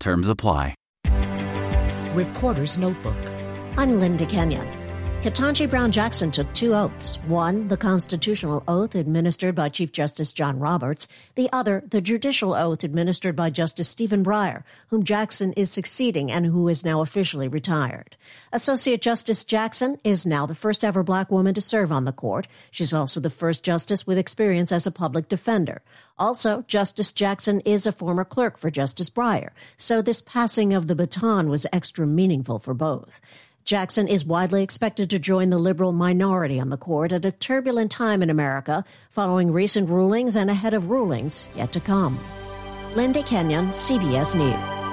Terms apply. Reporter's Notebook. I'm Linda Kenyon. Ketanji Brown Jackson took two oaths. One, the constitutional oath administered by Chief Justice John Roberts. The other, the judicial oath administered by Justice Stephen Breyer, whom Jackson is succeeding and who is now officially retired. Associate Justice Jackson is now the first ever black woman to serve on the court. She's also the first justice with experience as a public defender. Also, Justice Jackson is a former clerk for Justice Breyer, so this passing of the baton was extra meaningful for both. Jackson is widely expected to join the liberal minority on the court at a turbulent time in America following recent rulings and ahead of rulings yet to come. Linda Kenyon, CBS News.